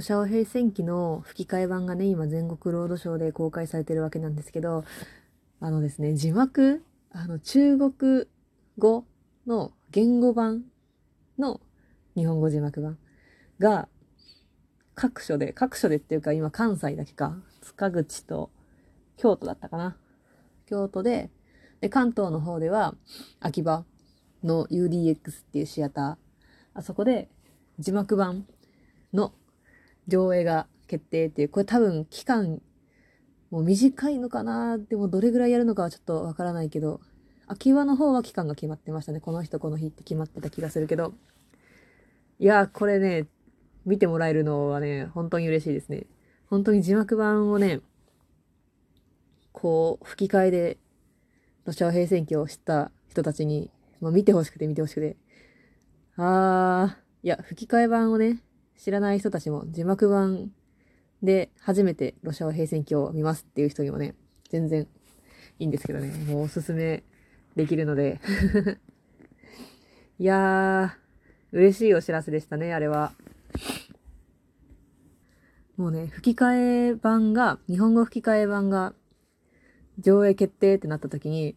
ロシア語平戦記の吹き替え版がね、今全国ロードショーで公開されてるわけなんですけど、あのですね、字幕、あの、中国語の言語版の日本語字幕版が各所で、各所でっていうか今関西だけか、塚口と京都だったかな。京都で、で、関東の方では秋葉の UDX っていうシアター、あそこで字幕版の上映が決定っていう、これ多分期間もう短いのかなでもどれぐらいやるのかはちょっとわからないけど、秋葉の方は期間が決まってましたね。この人この日って決まってた気がするけど。いやこれね、見てもらえるのはね、本当に嬉しいですね。本当に字幕版をね、こう、吹き替えで、ロシア平戦記を知った人たちに、まあ、見てほしくて見てほしくて。あー、いや、吹き替え版をね、知らない人たちも字幕版で初めてロシアは平戦記を見ますっていう人にもね、全然いいんですけどね、もうおすすめできるので いやー、嬉しいお知らせでしたね、あれは。もうね、吹き替え版が、日本語吹き替え版が上映決定ってなった時に、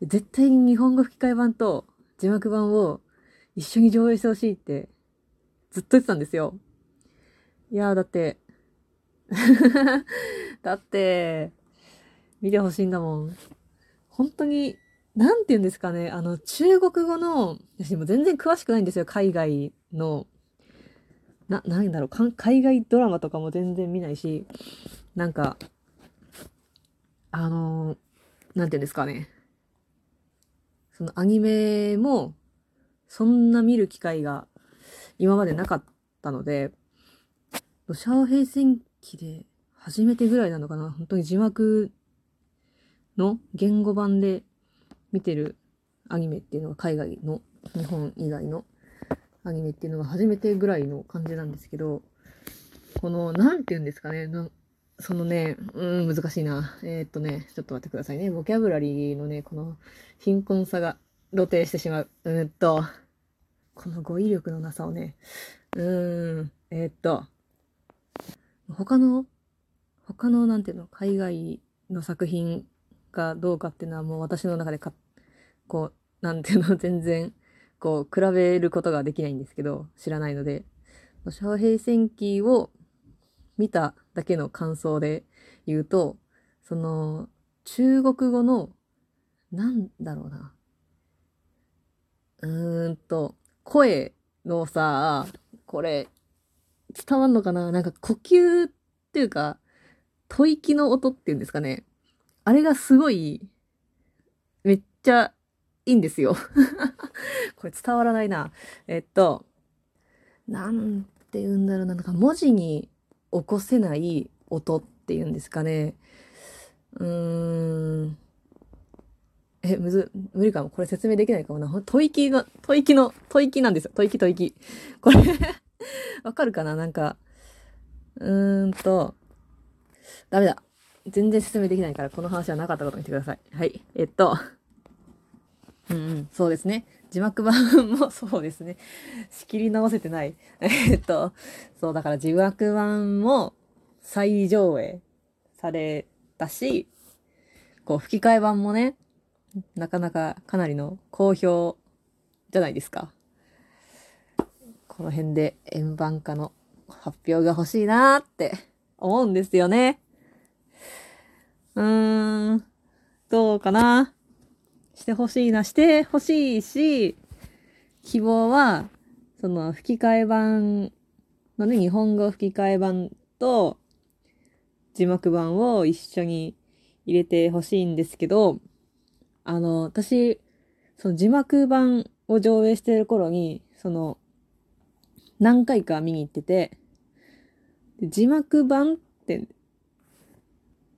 絶対に日本語吹き替え版と字幕版を一緒に上映してほしいってずっと言ってたんですよ。いやーだって だって、見てほしいんだもん。本当に、なんて言うんですかね、あの、中国語の、私も全然詳しくないんですよ、海外の。な、なんだろう、海外ドラマとかも全然見ないし、なんか、あの、なんて言うんですかね。そのアニメも、そんな見る機会が今までなかったので、ロシア平戦記で初めてぐらいなのかな？本当に字幕の言語版で見てるアニメっていうのが海外の日本以外のアニメっていうのが初めてぐらいの感じなんですけど、この、なんて言うんですかね、そのね、うん、難しいな。えー、っとね、ちょっと待ってくださいね。ボキャブラリーのね、この貧困さが露呈してしまう。うーんと、この語彙力のなさをね、うーん、えー、っと、他の、他の、なんていうの、海外の作品がどうかっていうのはもう私の中でか、こう、なんていうの、全然、こう、比べることができないんですけど、知らないので、昌平戦記を見ただけの感想で言うと、その、中国語の、なんだろうな。うーんと、声のさ、これ、伝わんのかな？なんか呼吸っていうか、吐息の音っていうんですかね？あれがすごい、めっちゃいいんですよ。これ伝わらないな。えっと、なんて言うんだろうな。なんか文字に起こせない音っていうんですかね。うーん。え、むず、無理かも。これ説明できないかもな。吐息の、吐息の、吐息なんですよ。吐息吐息。これ わかるかな？なんか、うーんと、ダメだ。全然説明できないから、この話はなかったことにしてください。はい。えっと、うんうん、そうですね。字幕版もそうですね。仕切り直せてない。えっと、そう、だから字幕版も再上映されたし、こう、吹き替え版もね、なかなかかなりの好評じゃないですか。この辺で円盤化の発表が欲しいなーって思うんですよね。うーん、どうかなしてほしいな、してほしいし、希望は、その吹き替え版のね、日本語吹き替え版と字幕版を一緒に入れてほしいんですけど、あの、私、その字幕版を上映してる頃に、その、何回か見に行ってて、字幕版って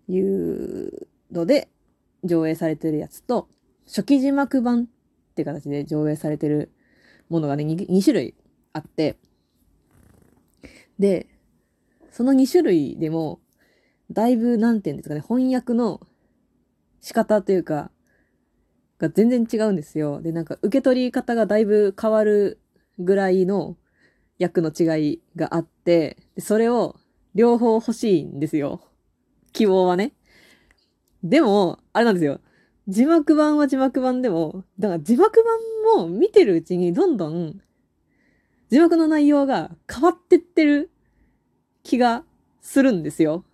いうので上映されてるやつと、初期字幕版って形で上映されてるものがね2、2種類あって、で、その2種類でも、だいぶ、なんて言うんですかね、翻訳の仕方というか、が全然違うんですよ。で、なんか受け取り方がだいぶ変わるぐらいの役の違いがあって、でそれを両方欲しいんですよ。希望はね。でも、あれなんですよ。字幕版は字幕版でも、だから字幕版も見てるうちにどんどん字幕の内容が変わってってる気がするんですよ。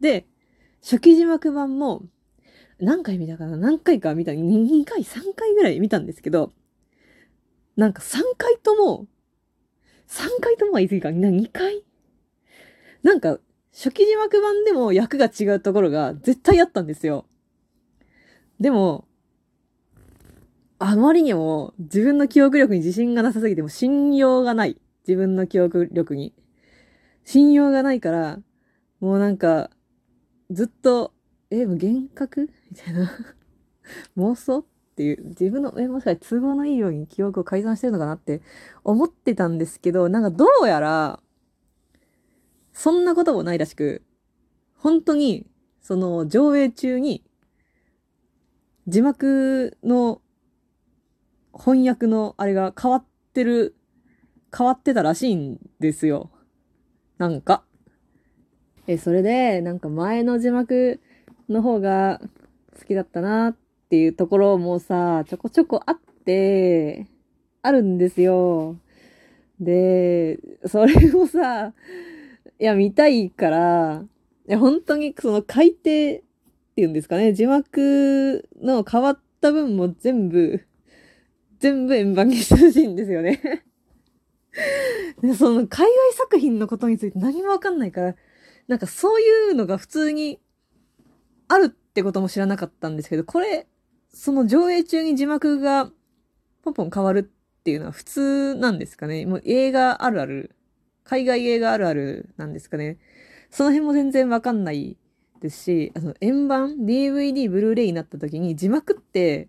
で、初期字幕版も何回見たかな何回か見た、2回、3回ぐらい見たんですけど、なんか3回とも、3回ともは言い過ぎか、な2回？なんか、初期字幕版でも役が違うところが絶対あったんですよ。でも、あまりにも自分の記憶力に自信がなさすぎても信用がない。自分の記憶力に。信用がないから、もうなんか、ずっと、え、もう幻覚？みたいな。妄想っていう、自分の、え、もしかして都合のいいように記憶を改ざんしてるのかなって思ってたんですけど、なんかどうやら、そんなこともないらしく、本当に、その上映中に、字幕の翻訳のあれが変わってる、変わってたらしいんですよ。なんか。え、それで、なんか前の字幕の方が好きだったなっていうところもさ、ちょこちょこあって、あるんですよ。で、それもさ、いや、見たいから、いや、本当にその改訂っていうんですかね、字幕の変わった分も全部、全部円盤にしてほしいんですよね。でその海外作品のことについて何もわかんないから、なんかそういうのが普通にあるってことも知らなかったんですけど、これ、その上映中に字幕がポンポン変わるっていうのは普通なんですかね。もう映画あるある、海外映画あるあるなんですかね。その辺も全然わかんないですし、あの、円盤、DVD、ブルーレイになった時に字幕って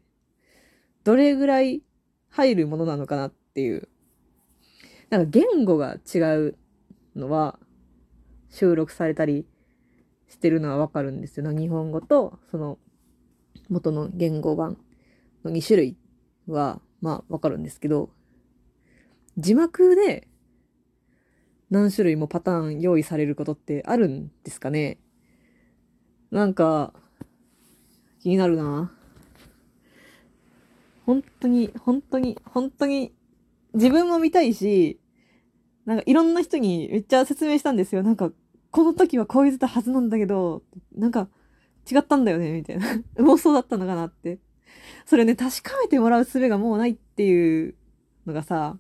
どれぐらい入るものなのかなっていう。なんか言語が違うのは収録されたりしてるのはわかるんですよ。日本語とその元の言語版の2種類はまあわかるんですけど、字幕で何種類もパターン用意されることってあるんですかねなんか気になるな。本当に、本当に、本当に自分も見たいし、なんかいろんな人にめっちゃ説明したんですよ。なんか、この時はこう言ってたはずなんだけど、なんか違ったんだよね、みたいな。妄想だったのかなって。それね、確かめてもらう術がもうないっていうのがさ、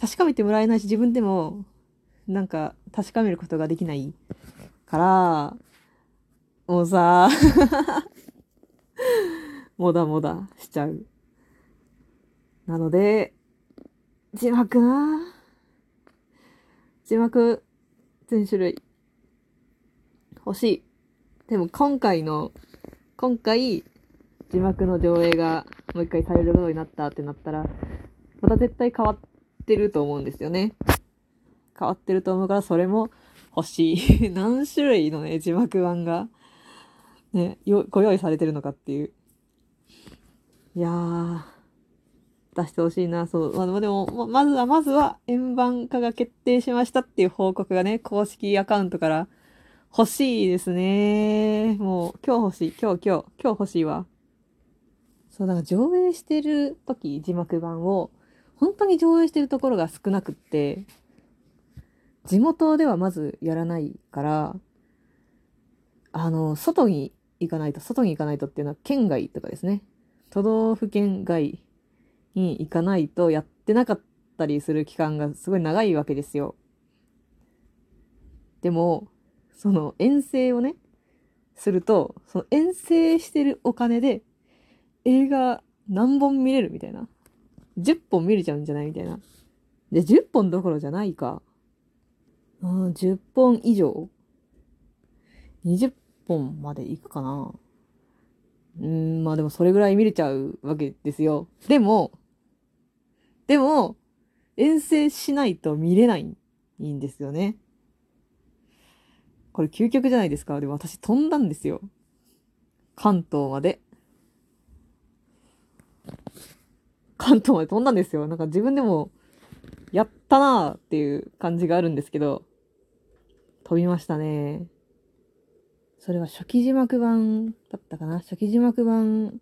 確かめてもらえないし、自分でも、なんか、確かめることができないから、もうさ、もだもだしちゃう。なので、字幕な字幕全種類欲しい。でも今回の、今回字幕の上映がもう一回されることになったってなったら、また絶対変わってると思うんですよね。変わってると思うからそれも欲しい。何種類のね、字幕版が、ね、ご用意されてるのかっていう。いやー、出してほしいな、そう。まあ、でも、ままずは、まずは、円盤化が決定しましたっていう報告がね、公式アカウントから欲しいですね。もう、今日欲しい。今日、今日、今日欲しいわ。そう、だから上映してる時、字幕版を、本当に上映してるところが少なくって、地元ではまずやらないから、あの、外に行かないと、外に行かないとっていうのは県外とかですね。都道府県外に行かないとやってなかったりする期間がすごい長いわけですよ。でも、その遠征をね、すると、その遠征してるお金で映画何本見れるみたいな。10本見れちゃうんじゃないみたいな。で、10本どころじゃないか。うん、10本以上 ?20 本まで行くかな。うん、まあでもそれぐらい見れちゃうわけですよ。でも、でも、遠征しないと見れないんですよね。これ究極じゃないですか？でも私飛んだんですよ。関東まで。関東まで飛んだんですよ。なんか自分でもやったなーっていう感じがあるんですけど、飛びましたね。それは初期字幕版だったかな？初期字幕版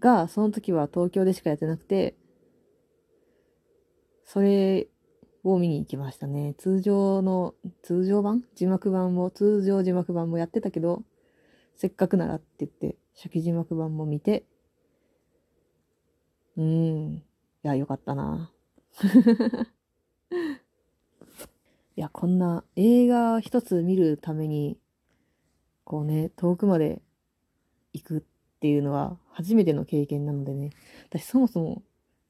が、その時は東京でしかやってなくて、それを見に行きましたね。通常の、通常版？字幕版も、通常字幕版もやってたけど、せっかくならって言って、初期字幕版も見て、うん。いや、よかったな。いや、こんな映画一つ見るために、こうね、遠くまで行くっていうのは初めての経験なのでね、私そもそも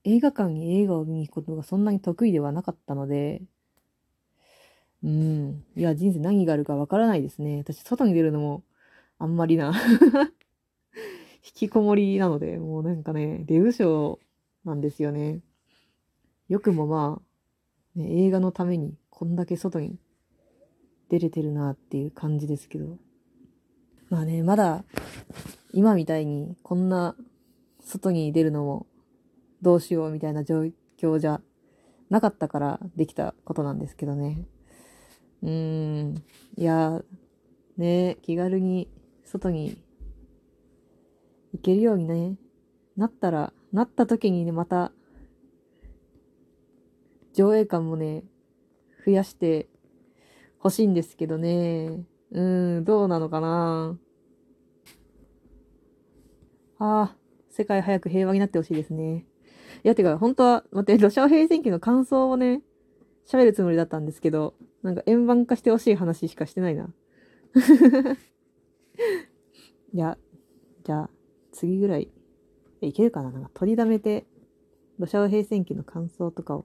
映画館に映画を見に行くことがそんなに得意ではなかったので、うん。いや、人生何があるかわからないですね。私、外に出るのもあんまりな 引きこもりなので、もうなんかね、出不精なんですよね。よくもまあ、ね、映画のためにこんだけ外に出れてるなっていう感じですけど。まあね、まだ今みたいにこんな外に出るのもどうしようみたいな状況じゃなかったからできたことなんですけどね。うーん。いや、ね、気軽に外に行けるようにね、なったら、なった時にね、また、上映感もね、増やして欲しいんですけどね。うん、どうなのかなああ、世界早く平和になってほしいですね。いや、てか、本当は、待って、ロシア平戦期の感想をね、喋るつもりだったんですけど、なんか円盤化してほしい話しかしてないな。いや、じゃあ、次ぐらい、いけるかな？なんか取りだめて、ロシア平戦期の感想とかを